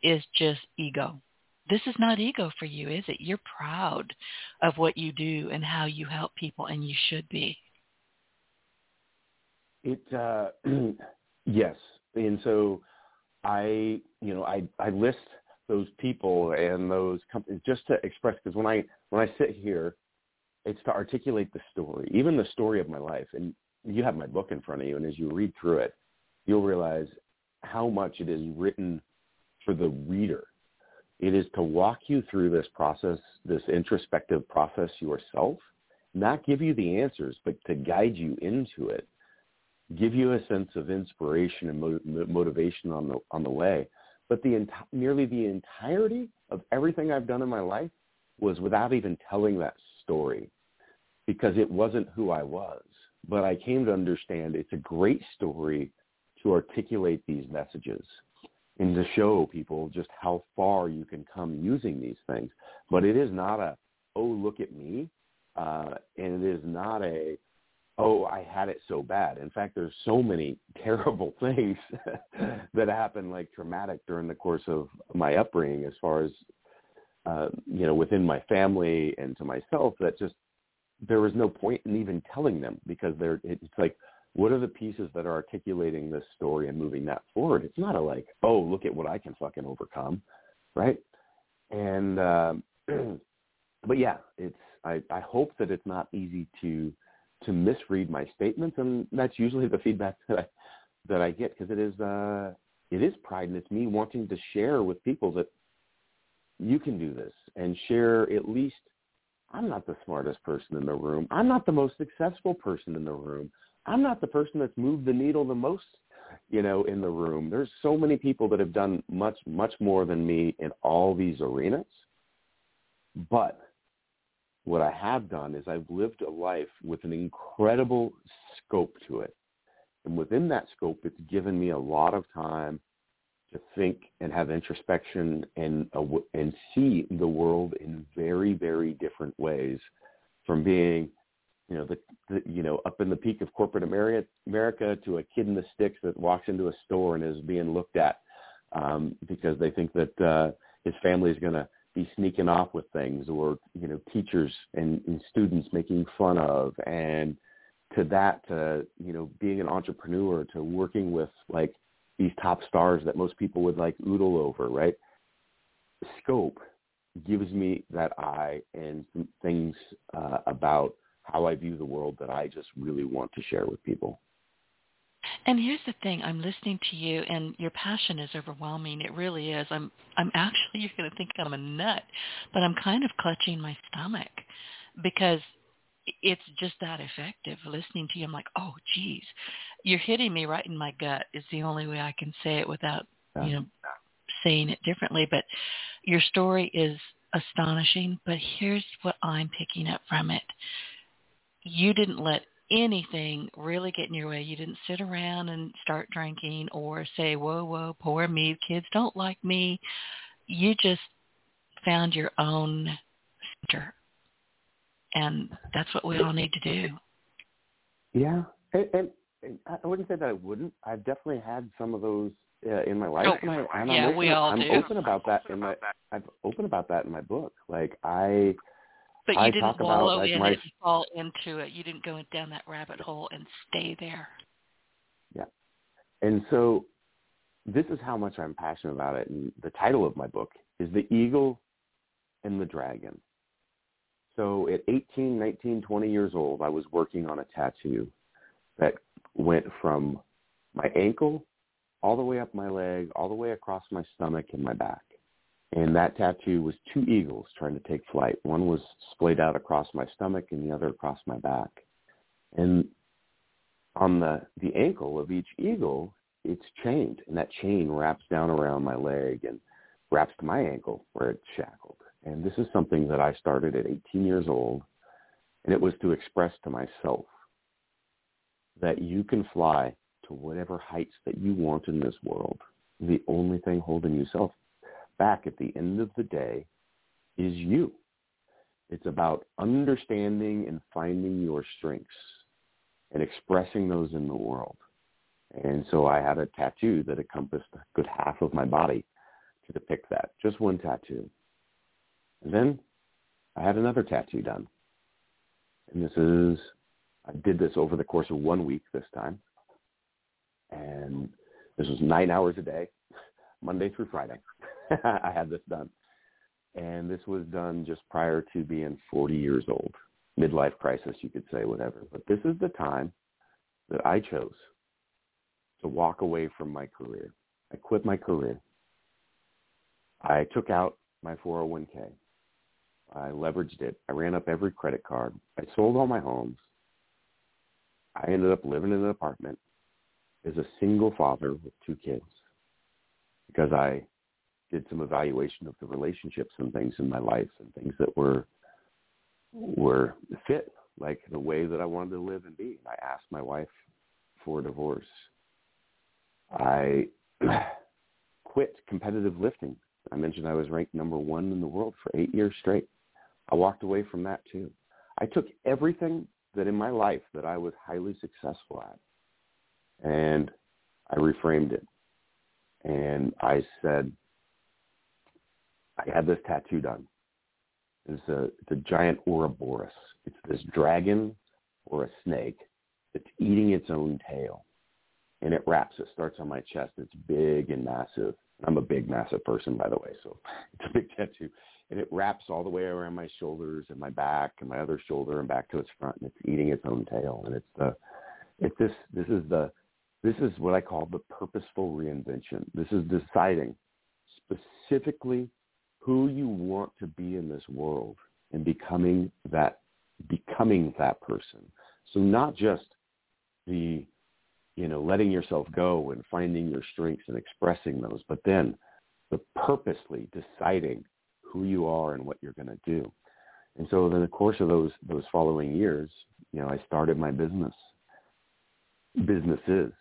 is just ego. This is not ego for you, is it? You're proud of what you do and how you help people, and you should be. It uh, [CLEARS THROAT] yes, and so I you know I I list those people and those companies just to express because when I when I sit here, it's to articulate the story, even the story of my life. And you have my book in front of you, and as you read through it, you'll realize how much it is written for the reader. It is to walk you through this process, this introspective process yourself, not give you the answers, but to guide you into it give you a sense of inspiration and mo- motivation on the on the way. But the ent- nearly the entirety of everything I've done in my life was without even telling that story, because it wasn't who I was. But I came to understand it's a great story to articulate these messages and to show people just how far you can come using these things. But it is not a oh look at me, uh, and it is not a oh, I had it so bad. In fact, there's so many [LAUGHS] terrible things [LAUGHS] that happened, like traumatic during the course of my upbringing, as far as uh, you know, within my family and to myself, that just there was no point in even telling them because they're. It's like, what are the pieces that are articulating this story and moving that forward? It's not a like, oh, look at what I can fucking overcome, right? And uh, [CLEARS THROAT] but yeah, it's. I, I hope that it's not easy to to misread my statements, and that's usually the feedback that I that I get because it is uh, it is pride and it's me wanting to share with people that you can do this and share at least. I'm not the smartest person in the room. I'm not the most successful person in the room. I'm not the person that's moved the needle the most, you know, in the room. There's so many people that have done much, much more than me in all these arenas. But what I have done is I've lived a life with an incredible scope to it. And within that scope, it's given me a lot of time to think and have introspection and and see the world in very very different ways from being you know the, the you know up in the peak of corporate America, America to a kid in the sticks that walks into a store and is being looked at um, because they think that uh, his family is going to be sneaking off with things or you know teachers and, and students making fun of and to that to you know being an entrepreneur to working with like these top stars that most people would like oodle over right scope gives me that eye and things uh, about how I view the world that I just really want to share with people. And here's the thing, I'm listening to you and your passion is overwhelming. It really is. I'm I'm actually [LAUGHS] you're going to think I'm a nut, but I'm kind of clutching my stomach because it's just that effective listening to you. I'm like, "Oh, geez. You're hitting me right in my gut." Is the only way I can say it without, yeah. you know, saying it differently, but your story is astonishing, but here's what I'm picking up from it. You didn't let anything really get in your way. You didn't sit around and start drinking or say, whoa, whoa, poor me, kids don't like me. You just found your own center. And that's what we all need to do. Yeah. And, and, and I wouldn't say that I wouldn't. I've definitely had some of those uh, in my life, oh, and, I, and yeah, I'm open, we all I'm do. open about that in my. I'm open about that in my book. Like I, but you I didn't wallow about like in my it and fall into it. You didn't go down that rabbit hole and stay there. Yeah. And so this is how much I'm passionate about it. And the title of my book is The Eagle and the Dragon. So at 18, 19, 20 years old, I was working on a tattoo that went from my ankle all the way up my leg, all the way across my stomach and my back. And that tattoo was two eagles trying to take flight. One was splayed out across my stomach and the other across my back. And on the, the ankle of each eagle, it's chained. And that chain wraps down around my leg and wraps to my ankle where it's shackled. And this is something that I started at 18 years old. And it was to express to myself that you can fly to whatever heights that you want in this world. The only thing holding yourself back at the end of the day is you. It's about understanding and finding your strengths and expressing those in the world. And so I had a tattoo that encompassed a good half of my body to depict that, just one tattoo. And then I had another tattoo done. And this is, I did this over the course of one week this time. And this was nine hours a day, [LAUGHS] Monday through Friday. [LAUGHS] I had this done. And this was done just prior to being 40 years old. Midlife crisis, you could say, whatever. But this is the time that I chose to walk away from my career. I quit my career. I took out my 401k. I leveraged it. I ran up every credit card. I sold all my homes. I ended up living in an apartment as a single father with two kids because I did some evaluation of the relationships and things in my life and things that were were fit like the way that I wanted to live and be. I asked my wife for a divorce. I [CLEARS THROAT] quit competitive lifting. I mentioned I was ranked number one in the world for eight years straight. I walked away from that too. I took everything that in my life that I was highly successful at and I reframed it. And I said, I had this tattoo done. It's a, it's a giant Ouroboros. It's this dragon or a snake that's eating its own tail. And it wraps, it starts on my chest. It's big and massive. I'm a big, massive person, by the way, so [LAUGHS] it's a big tattoo. And it wraps all the way around my shoulders and my back and my other shoulder and back to its front, and it's eating its own tail. And it's the, it's this, this is the, this is what I call the purposeful reinvention. This is deciding specifically who you want to be in this world and becoming that becoming that person. So not just the you know letting yourself go and finding your strengths and expressing those, but then the purposely deciding who you are and what you're going to do. And so in the course of those those following years, you know, I started my business businesses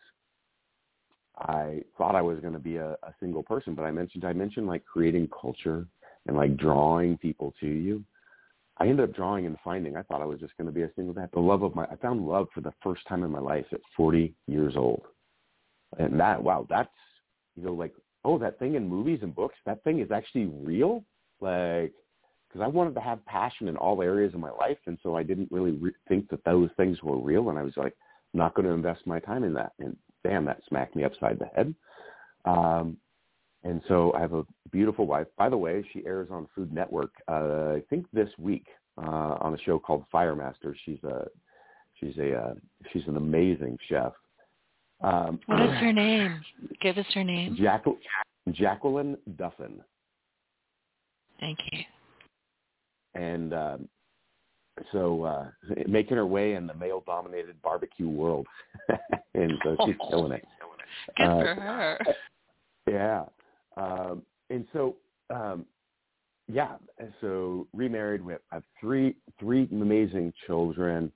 I thought I was going to be a, a single person, but I mentioned I mentioned like creating culture and like drawing people to you. I ended up drawing and finding. I thought I was just going to be a single dad. The love of my, I found love for the first time in my life at 40 years old, and that wow, that's you know like oh that thing in movies and books, that thing is actually real. Like because I wanted to have passion in all areas of my life, and so I didn't really re- think that those things were real, and I was like not going to invest my time in that. And damn, that smacked me upside the head. Um, and so I have a beautiful wife. By the way, she airs on Food Network. Uh, I think this week uh, on a show called Fire Master. She's a she's a uh, she's an amazing chef. Um, what is [CLEARS THROAT] her name? Give us her name. Jack- Jacqueline Duffin. Thank you. And um, so uh, [LAUGHS] making her way in the male-dominated barbecue world, [LAUGHS] and so she's killing it. Good uh, for her. Yeah, um, and so um, yeah, so remarried. We have three three amazing children.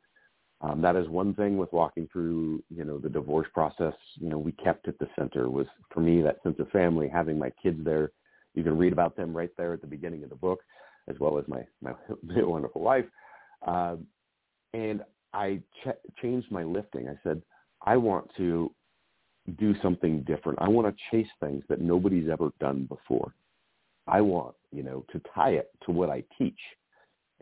Um, that is one thing with walking through, you know, the divorce process. You know, we kept at the center was for me that sense of family, having my kids there, You can read about them right there at the beginning of the book, as well as my my [LAUGHS] wonderful wife. Uh, and I ch- changed my lifting. I said, I want to do something different. I want to chase things that nobody's ever done before. I want, you know, to tie it to what I teach.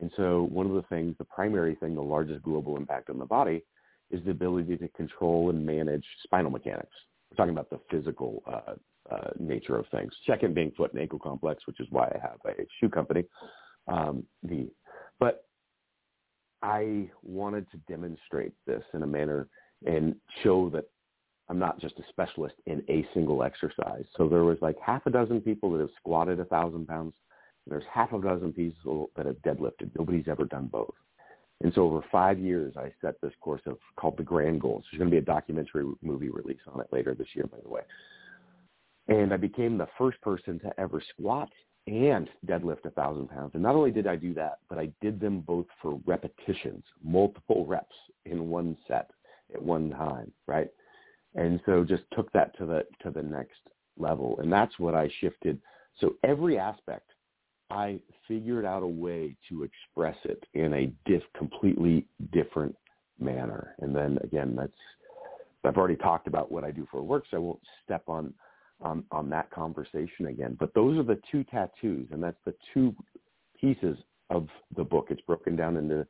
And so one of the things, the primary thing, the largest global impact on the body is the ability to control and manage spinal mechanics. We're talking about the physical uh, uh, nature of things. Second being foot and ankle complex, which is why I have a shoe company. Um, the, but I wanted to demonstrate this in a manner and show that I'm not just a specialist in a single exercise. So there was like half a dozen people that have squatted a thousand pounds. There's half a dozen people that have deadlifted. Nobody's ever done both. And so over five years, I set this course of called the Grand Goals. There's going to be a documentary movie release on it later this year, by the way. And I became the first person to ever squat and deadlift a thousand pounds. And not only did I do that, but I did them both for repetitions, multiple reps in one set at one time, right? And so just took that to the to the next level. And that's what I shifted. So every aspect I figured out a way to express it in a diff, completely different manner. And then again, that's I've already talked about what I do for work, so I won't step on on, on that conversation again. But those are the two tattoos, and that's the two pieces of the book. It's broken down into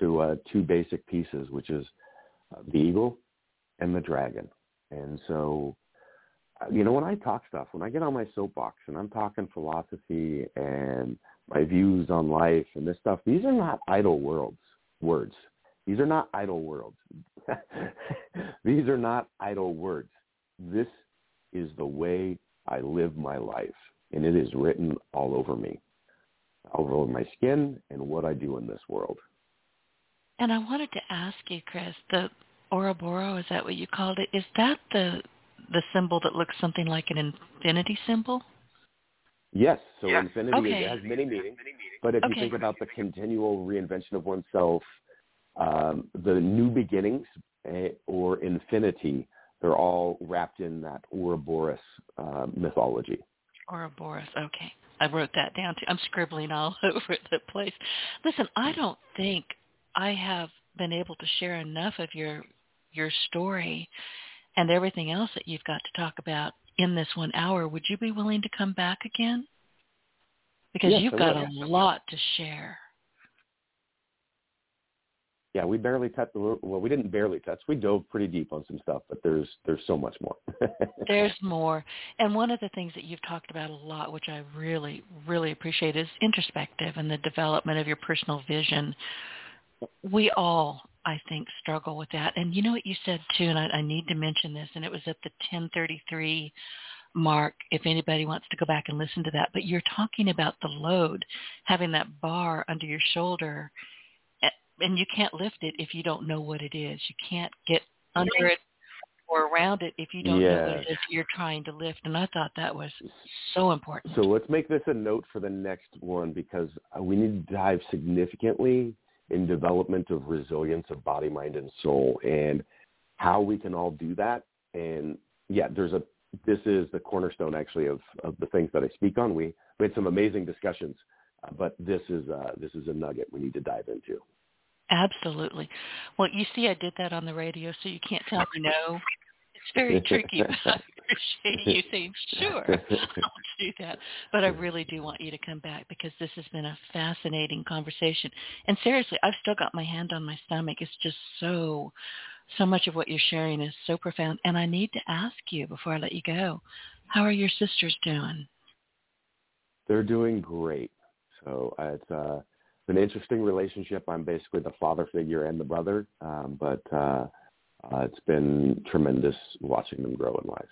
to uh, two basic pieces, which is uh, the eagle and the dragon. And so, uh, you know, when I talk stuff, when I get on my soapbox and I'm talking philosophy and my views on life and this stuff, these are not idle worlds words. These are not idle words. [LAUGHS] these are not idle words. This is the way I live my life, and it is written all over me, all over my skin, and what I do in this world. And I wanted to ask you, Chris, the Ouroboros, is that what you called it? Is that the the symbol that looks something like an infinity symbol? Yes. So yes. infinity okay. has many meanings. But if okay. you think about the continual reinvention of oneself, um, the new beginnings uh, or infinity, they're all wrapped in that Ouroboros uh, mythology. Ouroboros. Okay. I wrote that down too. I'm scribbling all [LAUGHS] over the place. Listen, I don't think I have been able to share enough of your your story and everything else that you've got to talk about in this one hour. Would you be willing to come back again? Because yes, you've got a lot to share yeah, we barely touched. Well, we didn't barely touch. We dove pretty deep on some stuff, but there's there's so much more. [LAUGHS] there's more, and one of the things that you've talked about a lot, which I really really appreciate, is introspective and the development of your personal vision. We all, I think, struggle with that. And you know what you said too, and I, I need to mention this, and it was at the 1033 mark if anybody wants to go back and listen to that. But you're talking about the load, having that bar under your shoulder and you can't lift it if you don't know what it is. You can't get under it or around it if you don't yes. know what it is you're trying to lift. And I thought that was so important. So let's make this a note for the next one because uh, we need to dive significantly in development of resilience of body, mind, and soul, and how we can all do that. And yeah, there's a this is the cornerstone actually of, of the things that I speak on. We, we had some amazing discussions, uh, but this is uh, this is a nugget we need to dive into. Absolutely. Well, you see, I did that on the radio, so you can't tell me no. It's very tricky, but I appreciate you saying, sure, I'll do that. But I really do want you to come back because this has been a fascinating conversation. And seriously, I've still got my hand on my stomach. It's just so, so much of what you're sharing is so profound. And I need to ask you before I let you go, how are your sisters doing? They're doing great. So it's uh, an interesting relationship. I'm basically the father figure and the brother, um, but uh, uh, it's been tremendous watching them grow in life.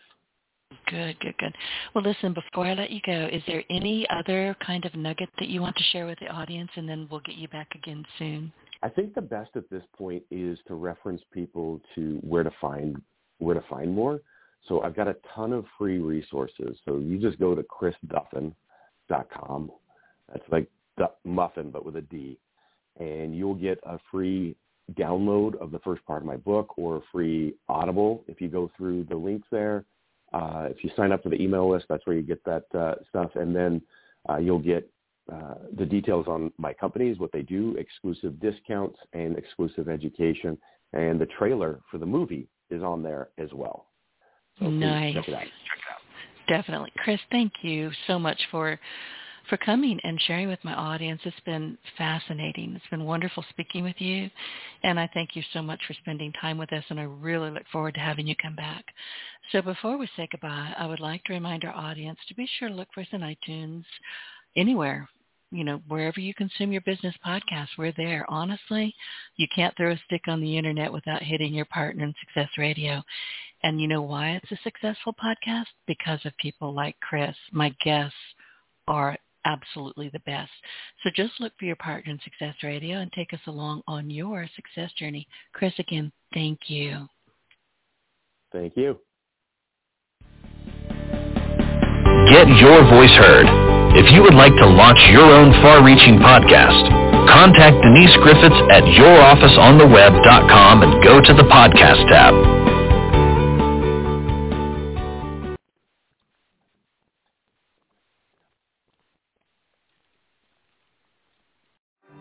Good, good, good. Well, listen, before I let you go, is there any other kind of nugget that you want to share with the audience, and then we'll get you back again soon? I think the best at this point is to reference people to where to find where to find more. So I've got a ton of free resources. So you just go to chrisduffin.com. That's like muffin, but with a D. And you'll get a free download of the first part of my book or a free Audible if you go through the links there. Uh, if you sign up for the email list, that's where you get that uh, stuff, and then uh, you'll get uh, the details on my companies, what they do, exclusive discounts, and exclusive education, and the trailer for the movie is on there as well. So nice. Check it out. Definitely, Chris. Thank you so much for for coming and sharing with my audience. It's been fascinating. It's been wonderful speaking with you. And I thank you so much for spending time with us. And I really look forward to having you come back. So before we say goodbye, I would like to remind our audience to be sure to look for us in iTunes, anywhere, you know, wherever you consume your business podcast, we're there. Honestly, you can't throw a stick on the internet without hitting your partner in Success Radio. And you know why it's a successful podcast? Because of people like Chris. My guests are absolutely the best. So just look for your partner in Success Radio and take us along on your success journey. Chris, again, thank you. Thank you. Get your voice heard. If you would like to launch your own far-reaching podcast, contact Denise Griffiths at yourofficeontheweb.com and go to the podcast tab.